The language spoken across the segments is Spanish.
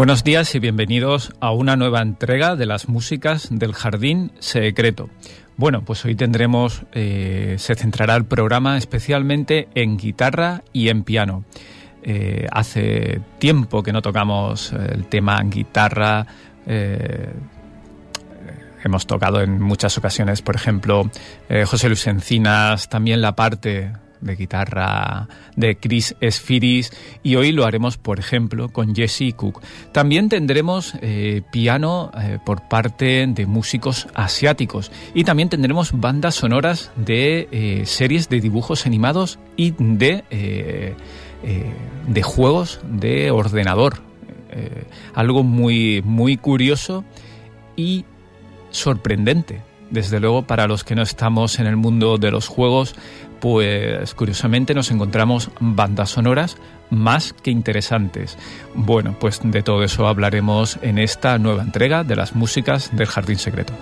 Buenos días y bienvenidos a una nueva entrega de las músicas del Jardín Secreto. Bueno, pues hoy tendremos, eh, se centrará el programa especialmente en guitarra y en piano. Eh, hace tiempo que no tocamos el tema guitarra. Eh, hemos tocado en muchas ocasiones, por ejemplo, José Luis Encinas, también la parte de guitarra de Chris Esfiris y hoy lo haremos, por ejemplo, con Jesse Cook. También tendremos eh, piano eh, por parte de músicos asiáticos y también tendremos bandas sonoras de eh, series de dibujos animados y de, de juegos de ordenador. algo muy, muy curioso y sorprendente desde luego para los que no estamos en el mundo de los juegos, pues curiosamente nos encontramos bandas sonoras más que interesantes. Bueno, pues de todo eso hablaremos en esta nueva entrega de las músicas del Jardín Secreto.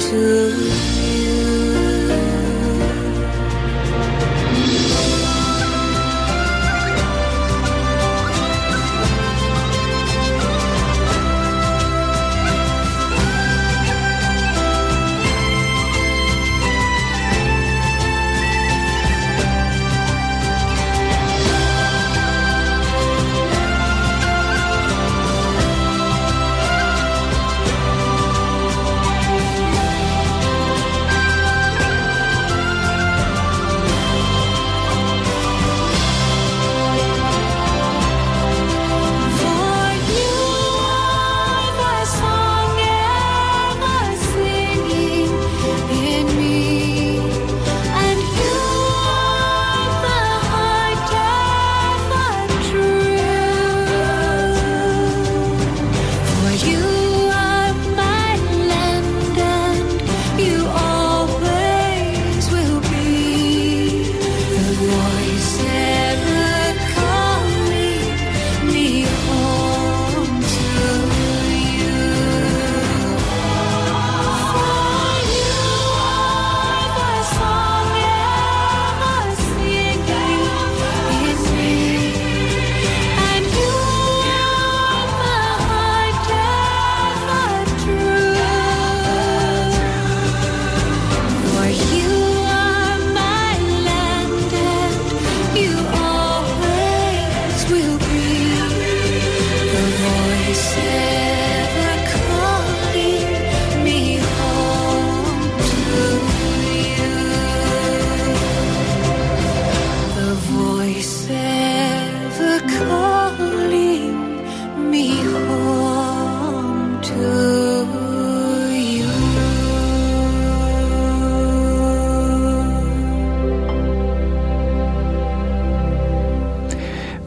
着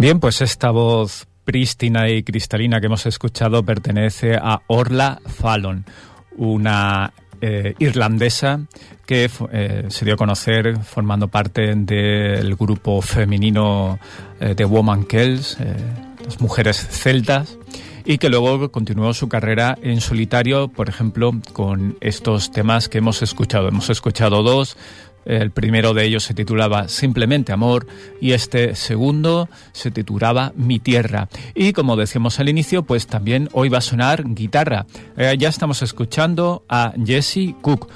Bien, pues esta voz prístina y cristalina que hemos escuchado pertenece a Orla Fallon, una eh, irlandesa que eh, se dio a conocer formando parte del grupo femenino eh, de Woman Kells, las mujeres celtas, y que luego continuó su carrera en solitario, por ejemplo, con estos temas que hemos escuchado. Hemos escuchado dos El primero de ellos se titulaba Simplemente Amor y este segundo se titulaba Mi Tierra. Y como decíamos al inicio, pues también hoy va a sonar guitarra. Eh, ya estamos escuchando a Jesse Cook,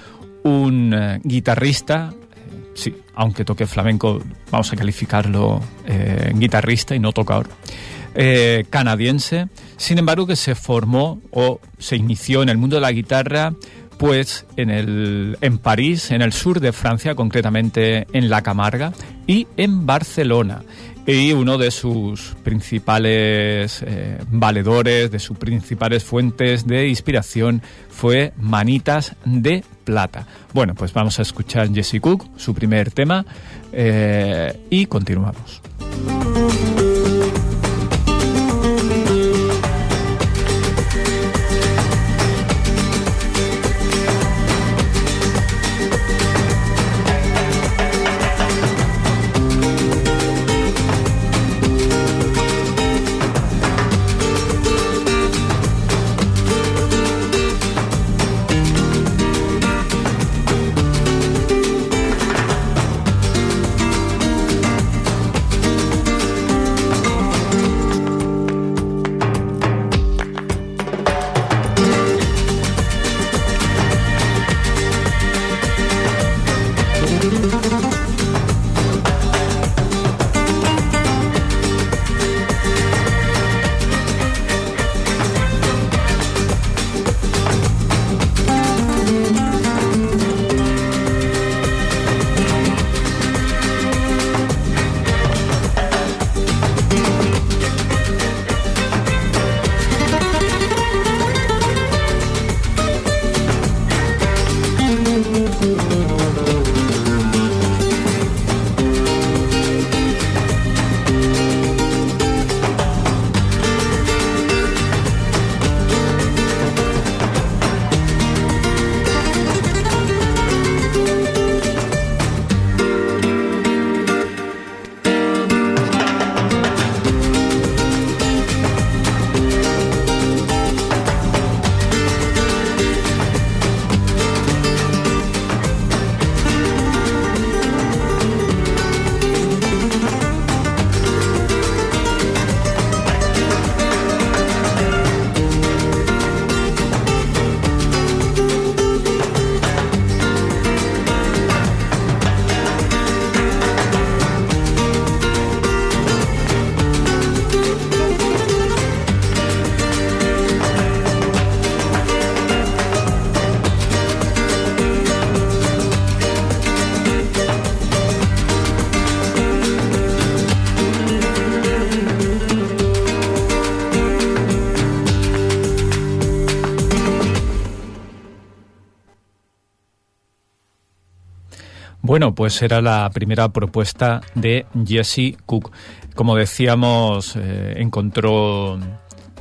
un eh, guitarrista, eh, sí, aunque toque flamenco, vamos a calificarlo guitarrista y no tocador. canadiense, sin embargo que se formó o se inició en el mundo de la guitarra pues en, el, en París, en el sur de Francia, concretamente en La Camarga, y en Barcelona. Y uno de sus principales eh, valedores, de sus principales fuentes de inspiración fue Manitas de Plata. Bueno, pues vamos a escuchar Jesse Cook, su primer tema, eh, y continuamos. Pues era la primera propuesta de Jesse Cook. Como decíamos, eh, encontró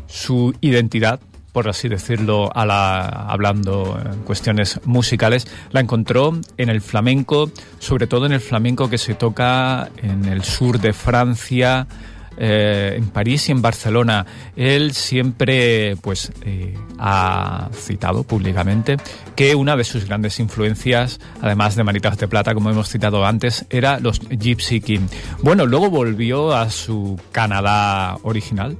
su identidad por así decirlo, a la, hablando en cuestiones musicales, la encontró en el flamenco, sobre todo en el flamenco que se toca en el sur de Francia, eh, en París y en Barcelona. Él siempre pues, eh, ha citado públicamente que una de sus grandes influencias, además de Manitas de Plata, como hemos citado antes, era los Gypsy King. Bueno, luego volvió a su Canadá original.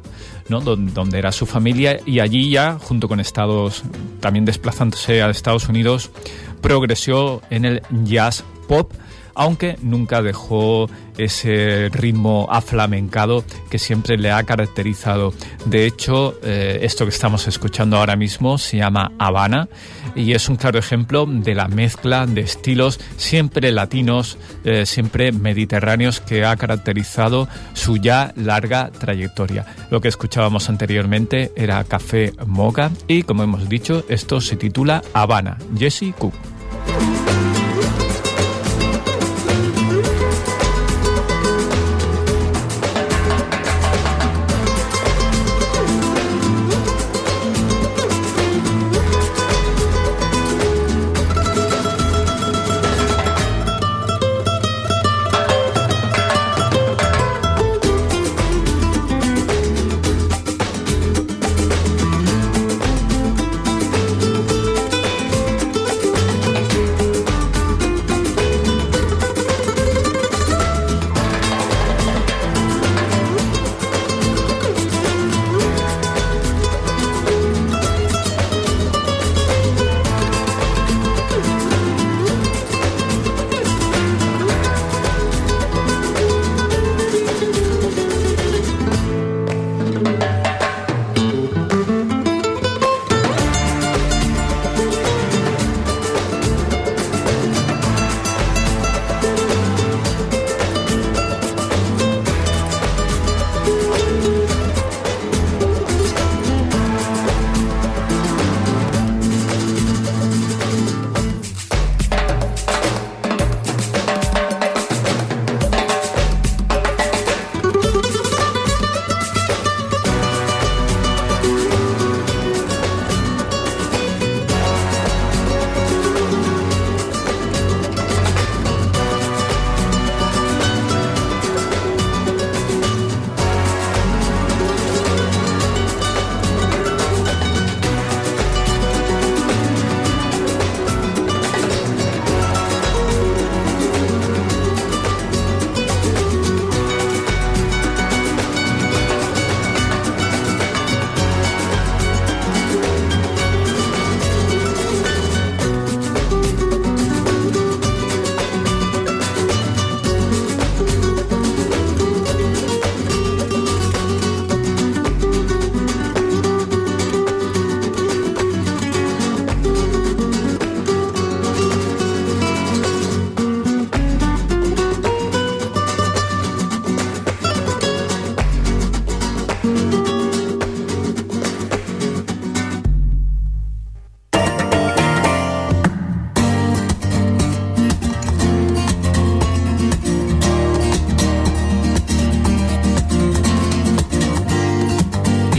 ¿no? donde, era su familia y allí ya, junto con Estados, también desplazándose a Estados Unidos, progresó en el jazz pop aunque nunca dejó ese ritmo aflamencado que siempre le ha caracterizado. De hecho, eh, esto que estamos escuchando ahora mismo se llama Habana y es un claro ejemplo de la mezcla de estilos siempre latinos, eh, siempre mediterráneos que ha caracterizado su ya larga trayectoria. Lo que escuchábamos anteriormente era Café Moga y como hemos dicho, esto se titula Habana, Jesse Cook.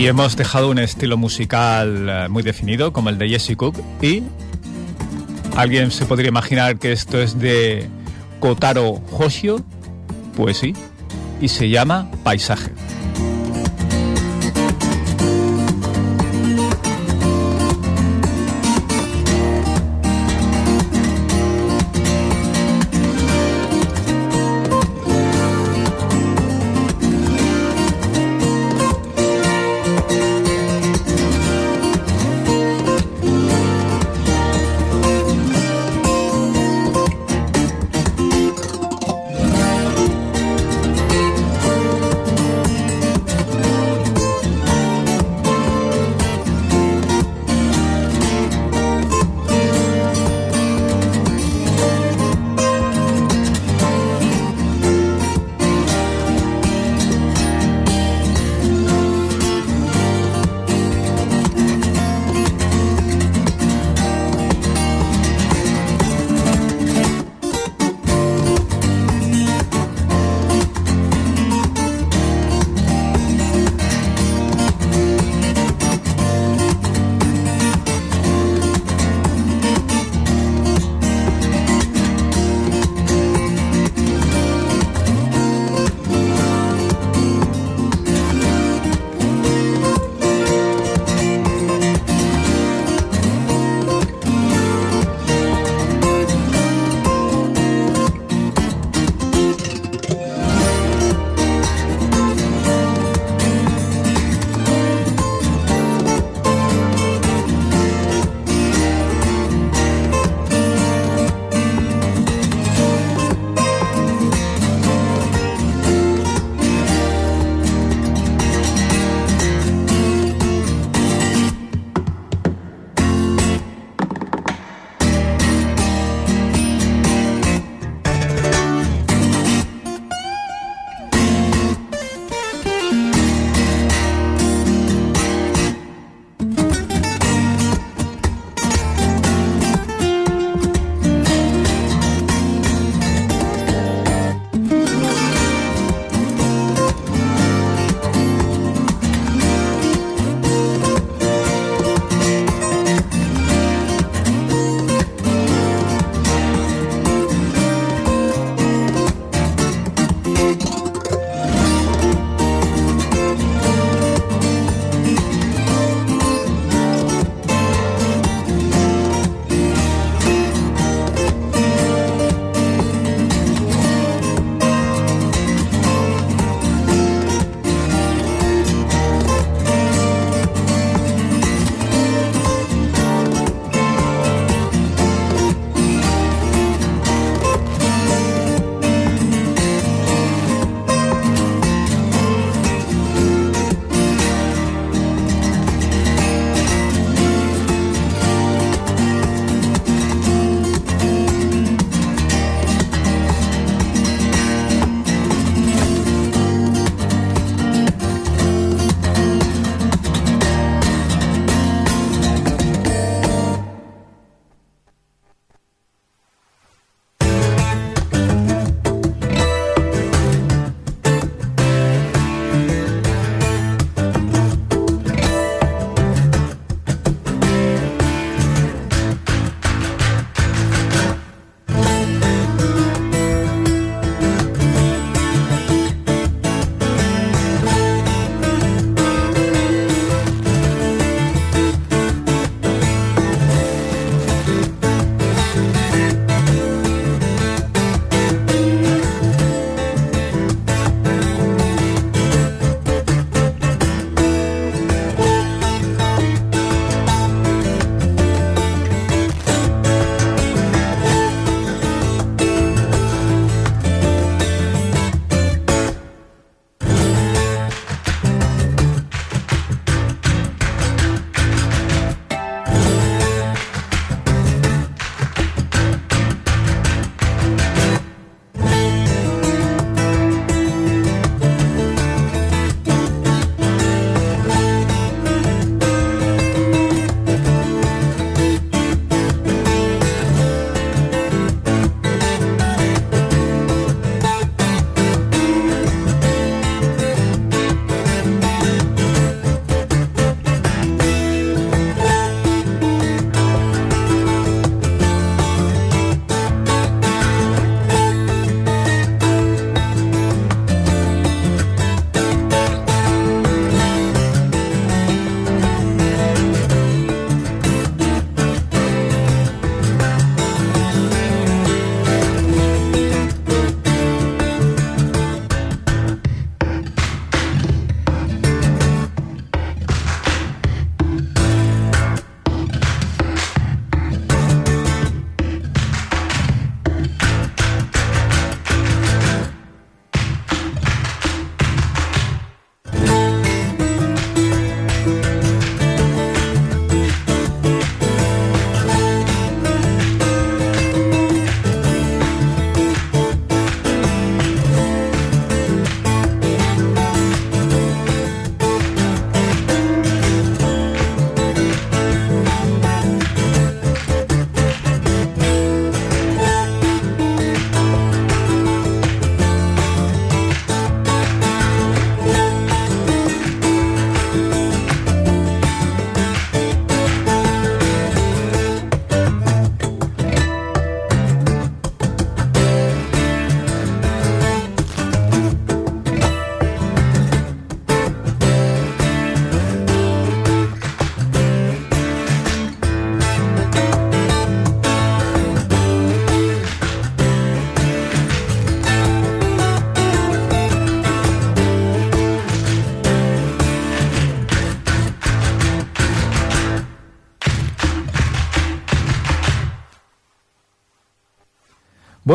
Hemos dejado un estilo musical eh, muy definido, como el de Jesse Cook, y alguien se podría imaginar que esto es de Kotaro Hoshio, pues sí, y se llama Paisaje.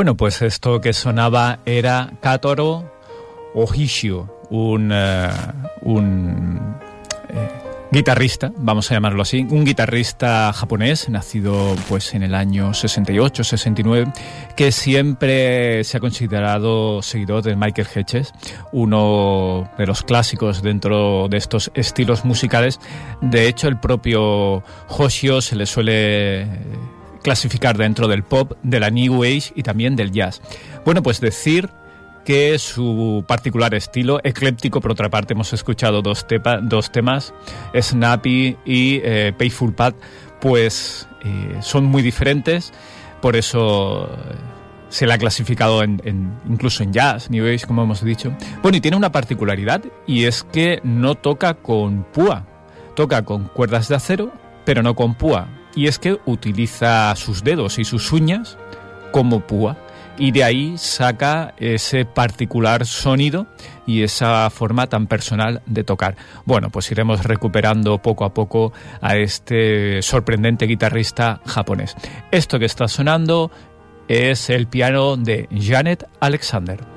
Bueno, pues esto que sonaba era Katoro Ohishio, un, eh, un eh, guitarrista, vamos a llamarlo así, un guitarrista japonés, nacido pues en el año 68-69, que siempre se ha considerado seguidor de Michael Hedges, uno de los clásicos dentro de estos estilos musicales. De hecho, el propio Hoshio se le suele clasificar dentro del pop, de la New Age y también del jazz. Bueno, pues decir que su particular estilo, ecléptico, por otra parte hemos escuchado dos, temas, Snappy y eh, Payful Pad, pues eh, son muy diferentes, por eso eh, se le ha clasificado incluso en jazz, New Age, como hemos dicho. Bueno, y tiene una particularidad, y es que no toca con púa, toca con cuerdas de acero, pero no con púa y es que utiliza sus dedos y sus uñas como púa y de ahí saca ese particular sonido y esa forma tan personal de tocar. Bueno, pues iremos recuperando poco a poco a este sorprendente guitarrista japonés. Esto que está sonando es el piano de Janet Alexander.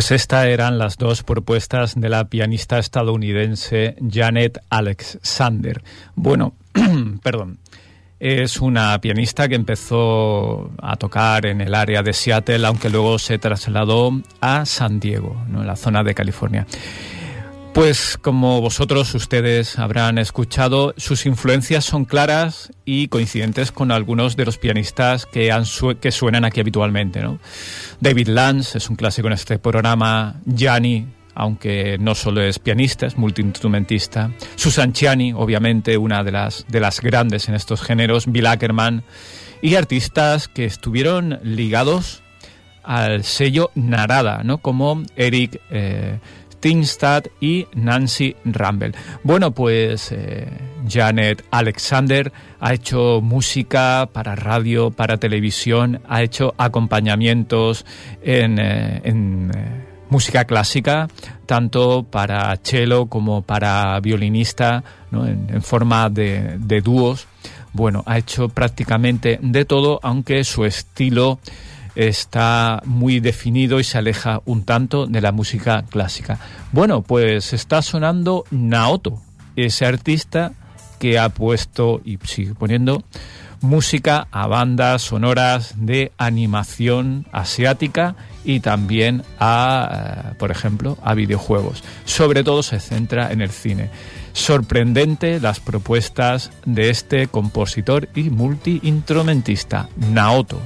Pues estas eran las dos propuestas de la pianista estadounidense Janet Alexander. Bueno, perdón. Es una pianista que empezó a tocar en el área de Seattle, aunque luego se trasladó a San Diego, ¿no? en la zona de California. Pues como vosotros ustedes habrán escuchado, sus influencias son claras y coincidentes con algunos de los pianistas que, han que suenan aquí habitualmente. ¿no? David Lance es un clásico en este programa, Gianni, aunque no solo es pianista, es multiinstrumentista, Susan Chiani, obviamente una de las, de las grandes en estos géneros, Bill Ackerman, y artistas que estuvieron ligados al sello Narada, ¿no? como Eric... Eh, Tingstad y Nancy Rumble. Bueno, pues eh, Janet Alexander ha hecho música para radio, para televisión, ha hecho acompañamientos en, eh, eh, música clásica, tanto para cello como para violinista, en, forma de dúos. Bueno, ha hecho prácticamente de todo, aunque su estilo está muy definido y se aleja un tanto de la música clásica. Bueno, pues está sonando Naoto, ese artista que ha puesto y sigue poniendo música a bandas sonoras de animación asiática y también a, eh, por ejemplo, a videojuegos. Sobre todo se centra en el cine. Sorprendente las propuestas de este compositor y multiinstrumentista, Naoto.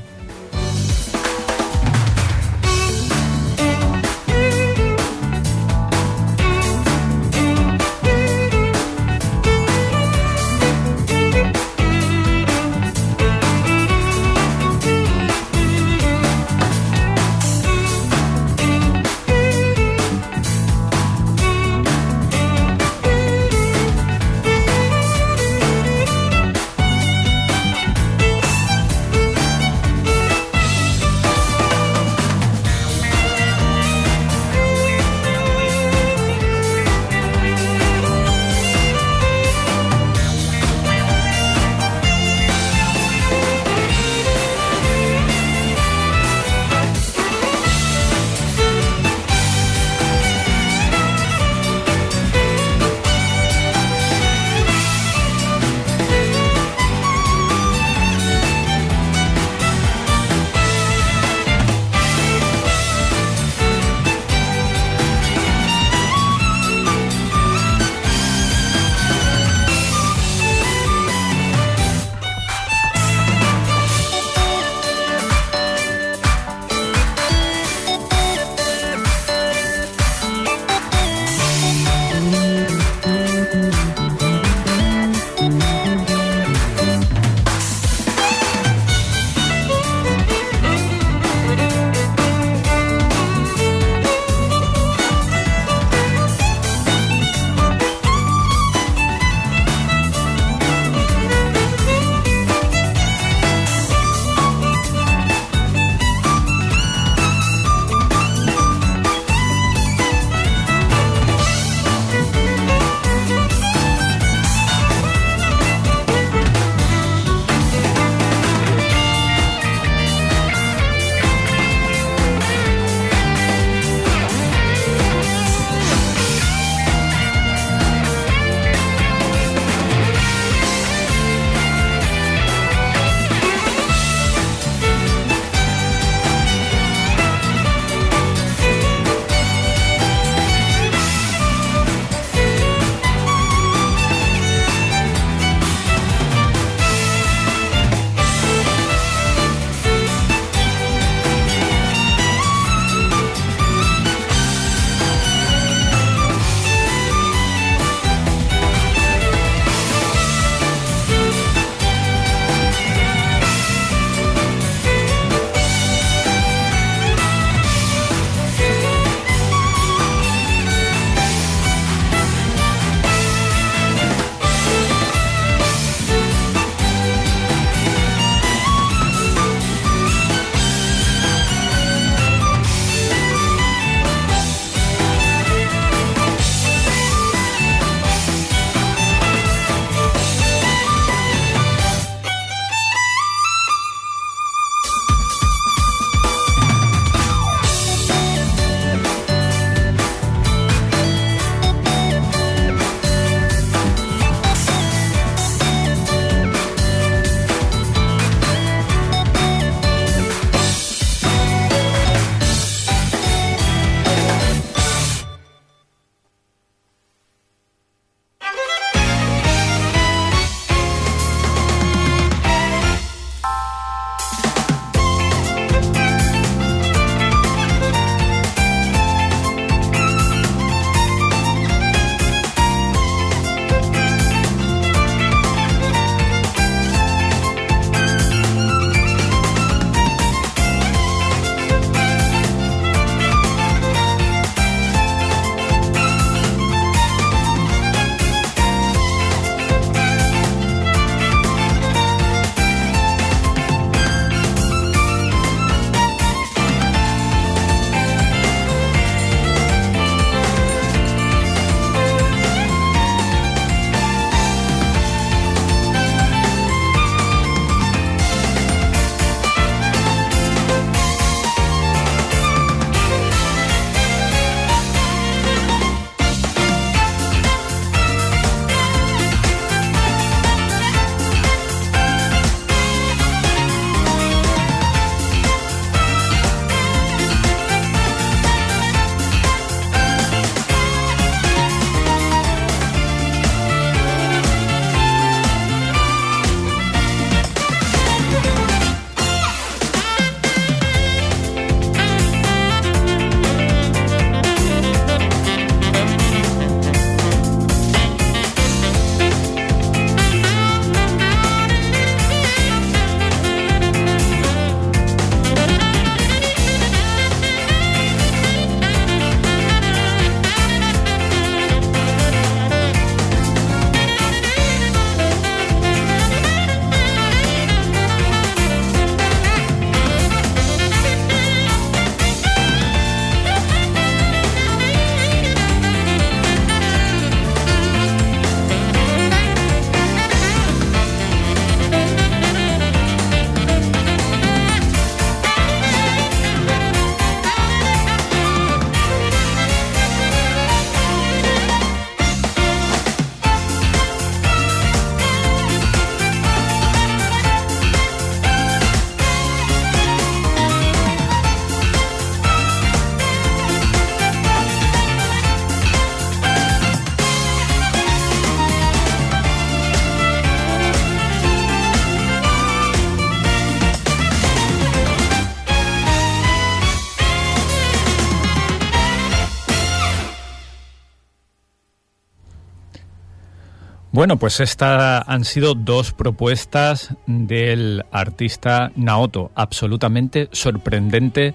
Bueno, pues estas han sido dos propuestas del artista Naoto, absolutamente sorprendente,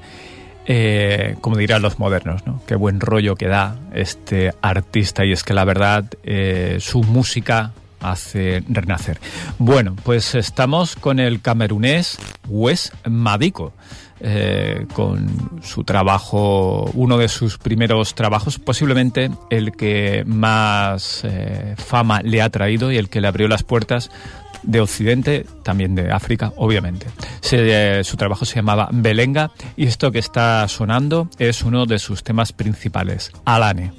eh, como dirán los modernos, ¿no? Qué buen rollo que da este artista y es que la verdad eh, su música hace renacer. Bueno, pues estamos con el camerunés Wes Madiko. Eh, con su trabajo, uno de sus primeros trabajos, posiblemente el que más eh, fama le ha traído y el que le abrió las puertas de Occidente, también de África, obviamente. Eh, su trabajo se llamaba Belenga y esto que está sonando es uno de sus temas principales, Alane.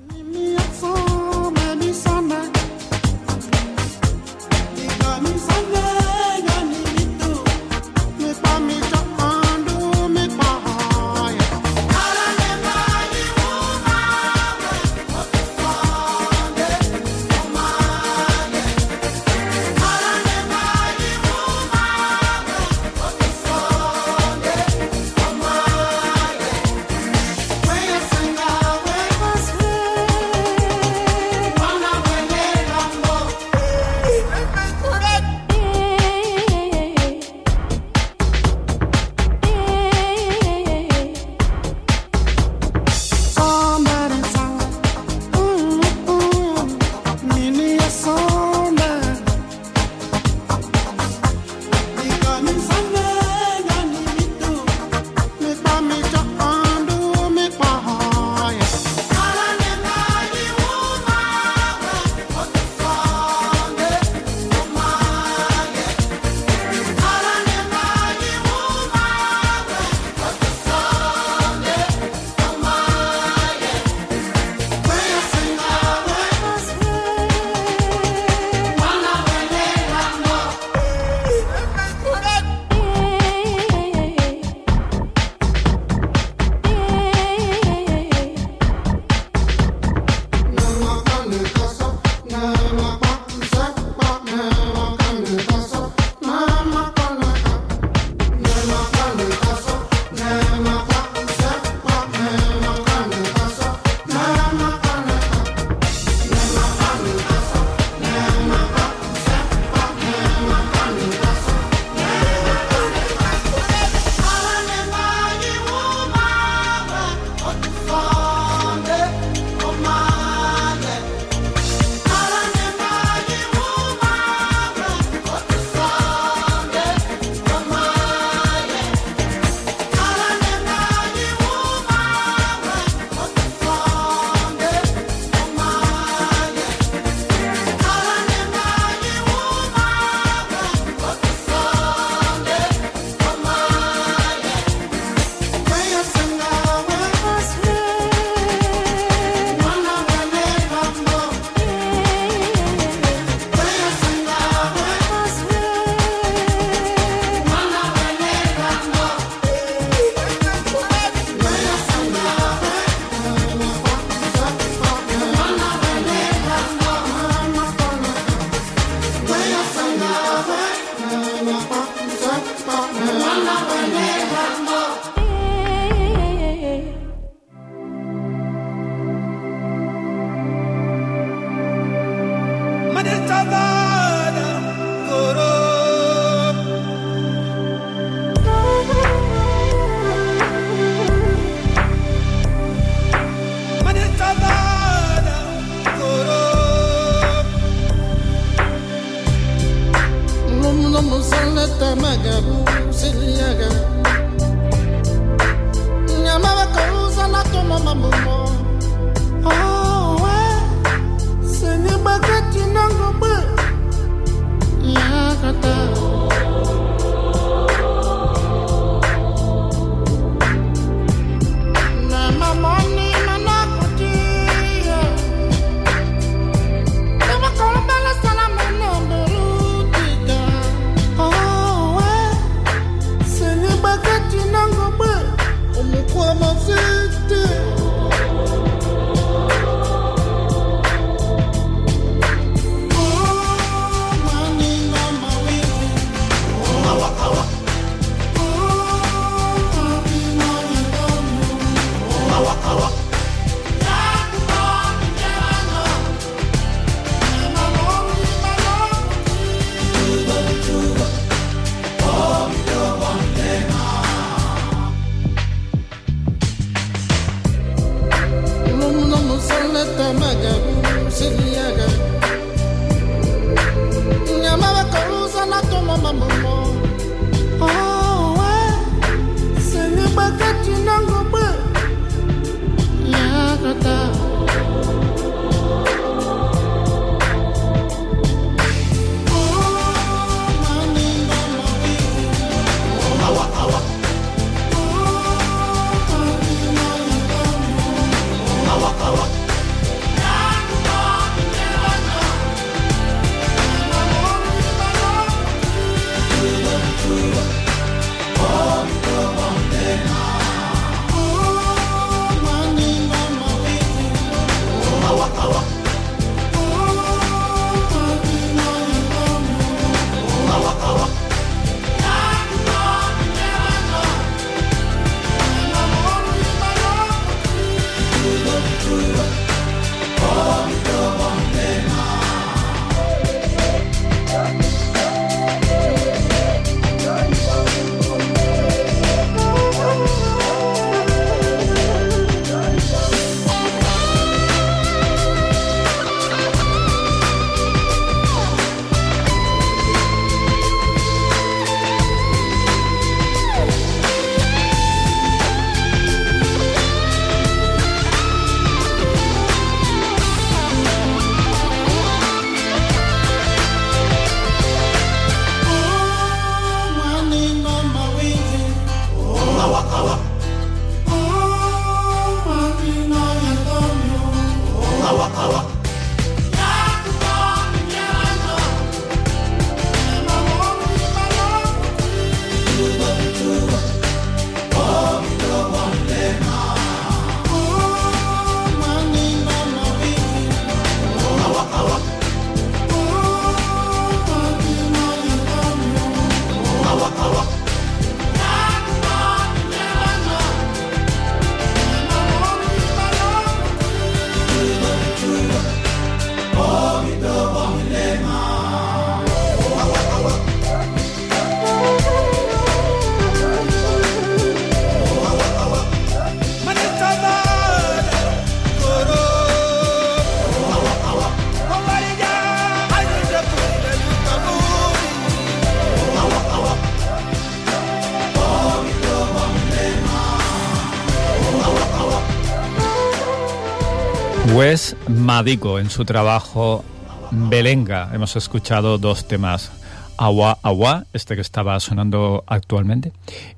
Madico en su trabajo Belenga. Hemos escuchado dos temas. Agua, agua, este que estaba sonando actualmente.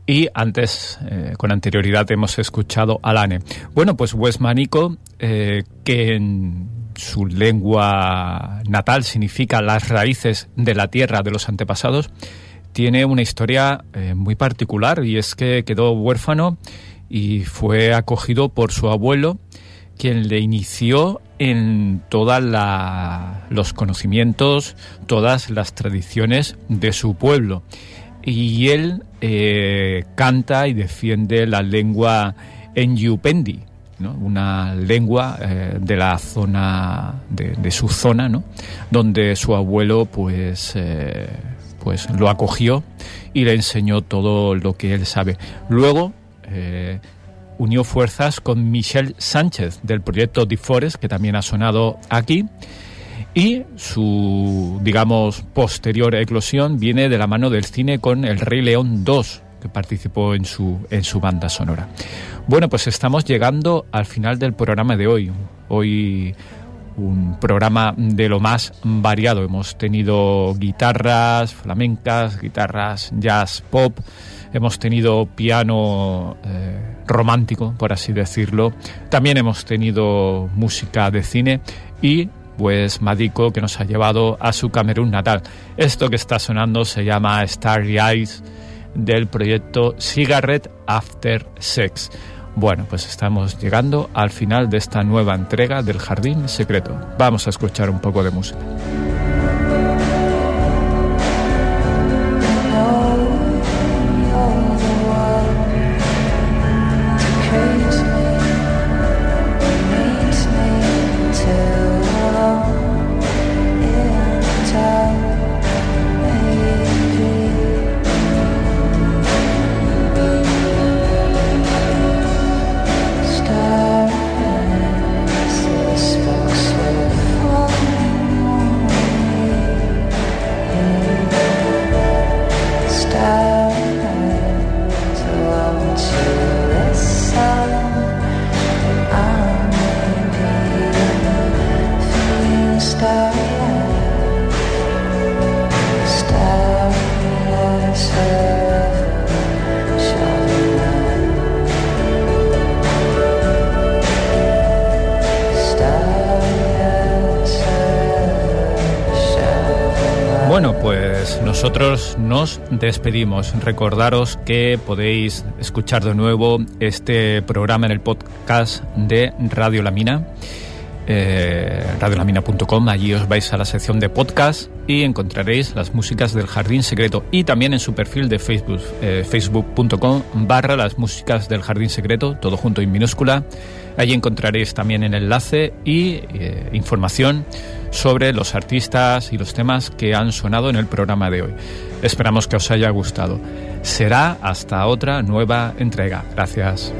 Y antes, eh, con anterioridad, hemos escuchado Alane. Bueno, pues Wes Manico, eh, que en su lengua natal significa las raíces de la tierra de los antepasados, tiene una historia eh, muy particular y es que quedó huérfano y fue acogido por su abuelo, quien le inició en todos los conocimientos, todas las tradiciones de su pueblo. Y él eh, canta y defiende la lengua en Yupendi, una lengua eh, de la zona, de, su zona, ¿no? donde su abuelo pues, eh, pues lo acogió y le enseñó todo lo que él sabe. Luego unió fuerzas con Michel Sánchez del proyecto DeForest, que también ha sonado aquí. Y su, digamos, posterior eclosión viene de la mano del cine con El Rey León 2, que participó en su, en su banda sonora. Bueno, pues estamos llegando al final del programa de hoy. Hoy un programa de lo más variado. Hemos tenido guitarras flamencas, guitarras jazz, pop, hemos tenido piano eh, romántico, por así decirlo. También hemos tenido música de cine y pues Madico que nos ha llevado a su Camerún natal. Esto que está sonando se llama Starry Eyes del proyecto Cigarette After Sex. Bueno, pues estamos llegando al final de esta nueva entrega del Jardín Secreto. Vamos a escuchar un poco de música. Despedimos. Recordaros que podéis escuchar de nuevo este programa en el podcast de Radio La Mina, eh, radiolamina.com. Allí os vais a la sección de podcast y encontraréis las músicas del Jardín Secreto y también en su perfil de Facebook, eh, facebook.com barra las músicas del Jardín Secreto, todo junto en minúscula. Allí encontraréis también el enlace y eh, información sobre los artistas y los temas que han sonado en el programa de hoy. Esperamos que os haya gustado. Será hasta otra nueva entrega. Gracias.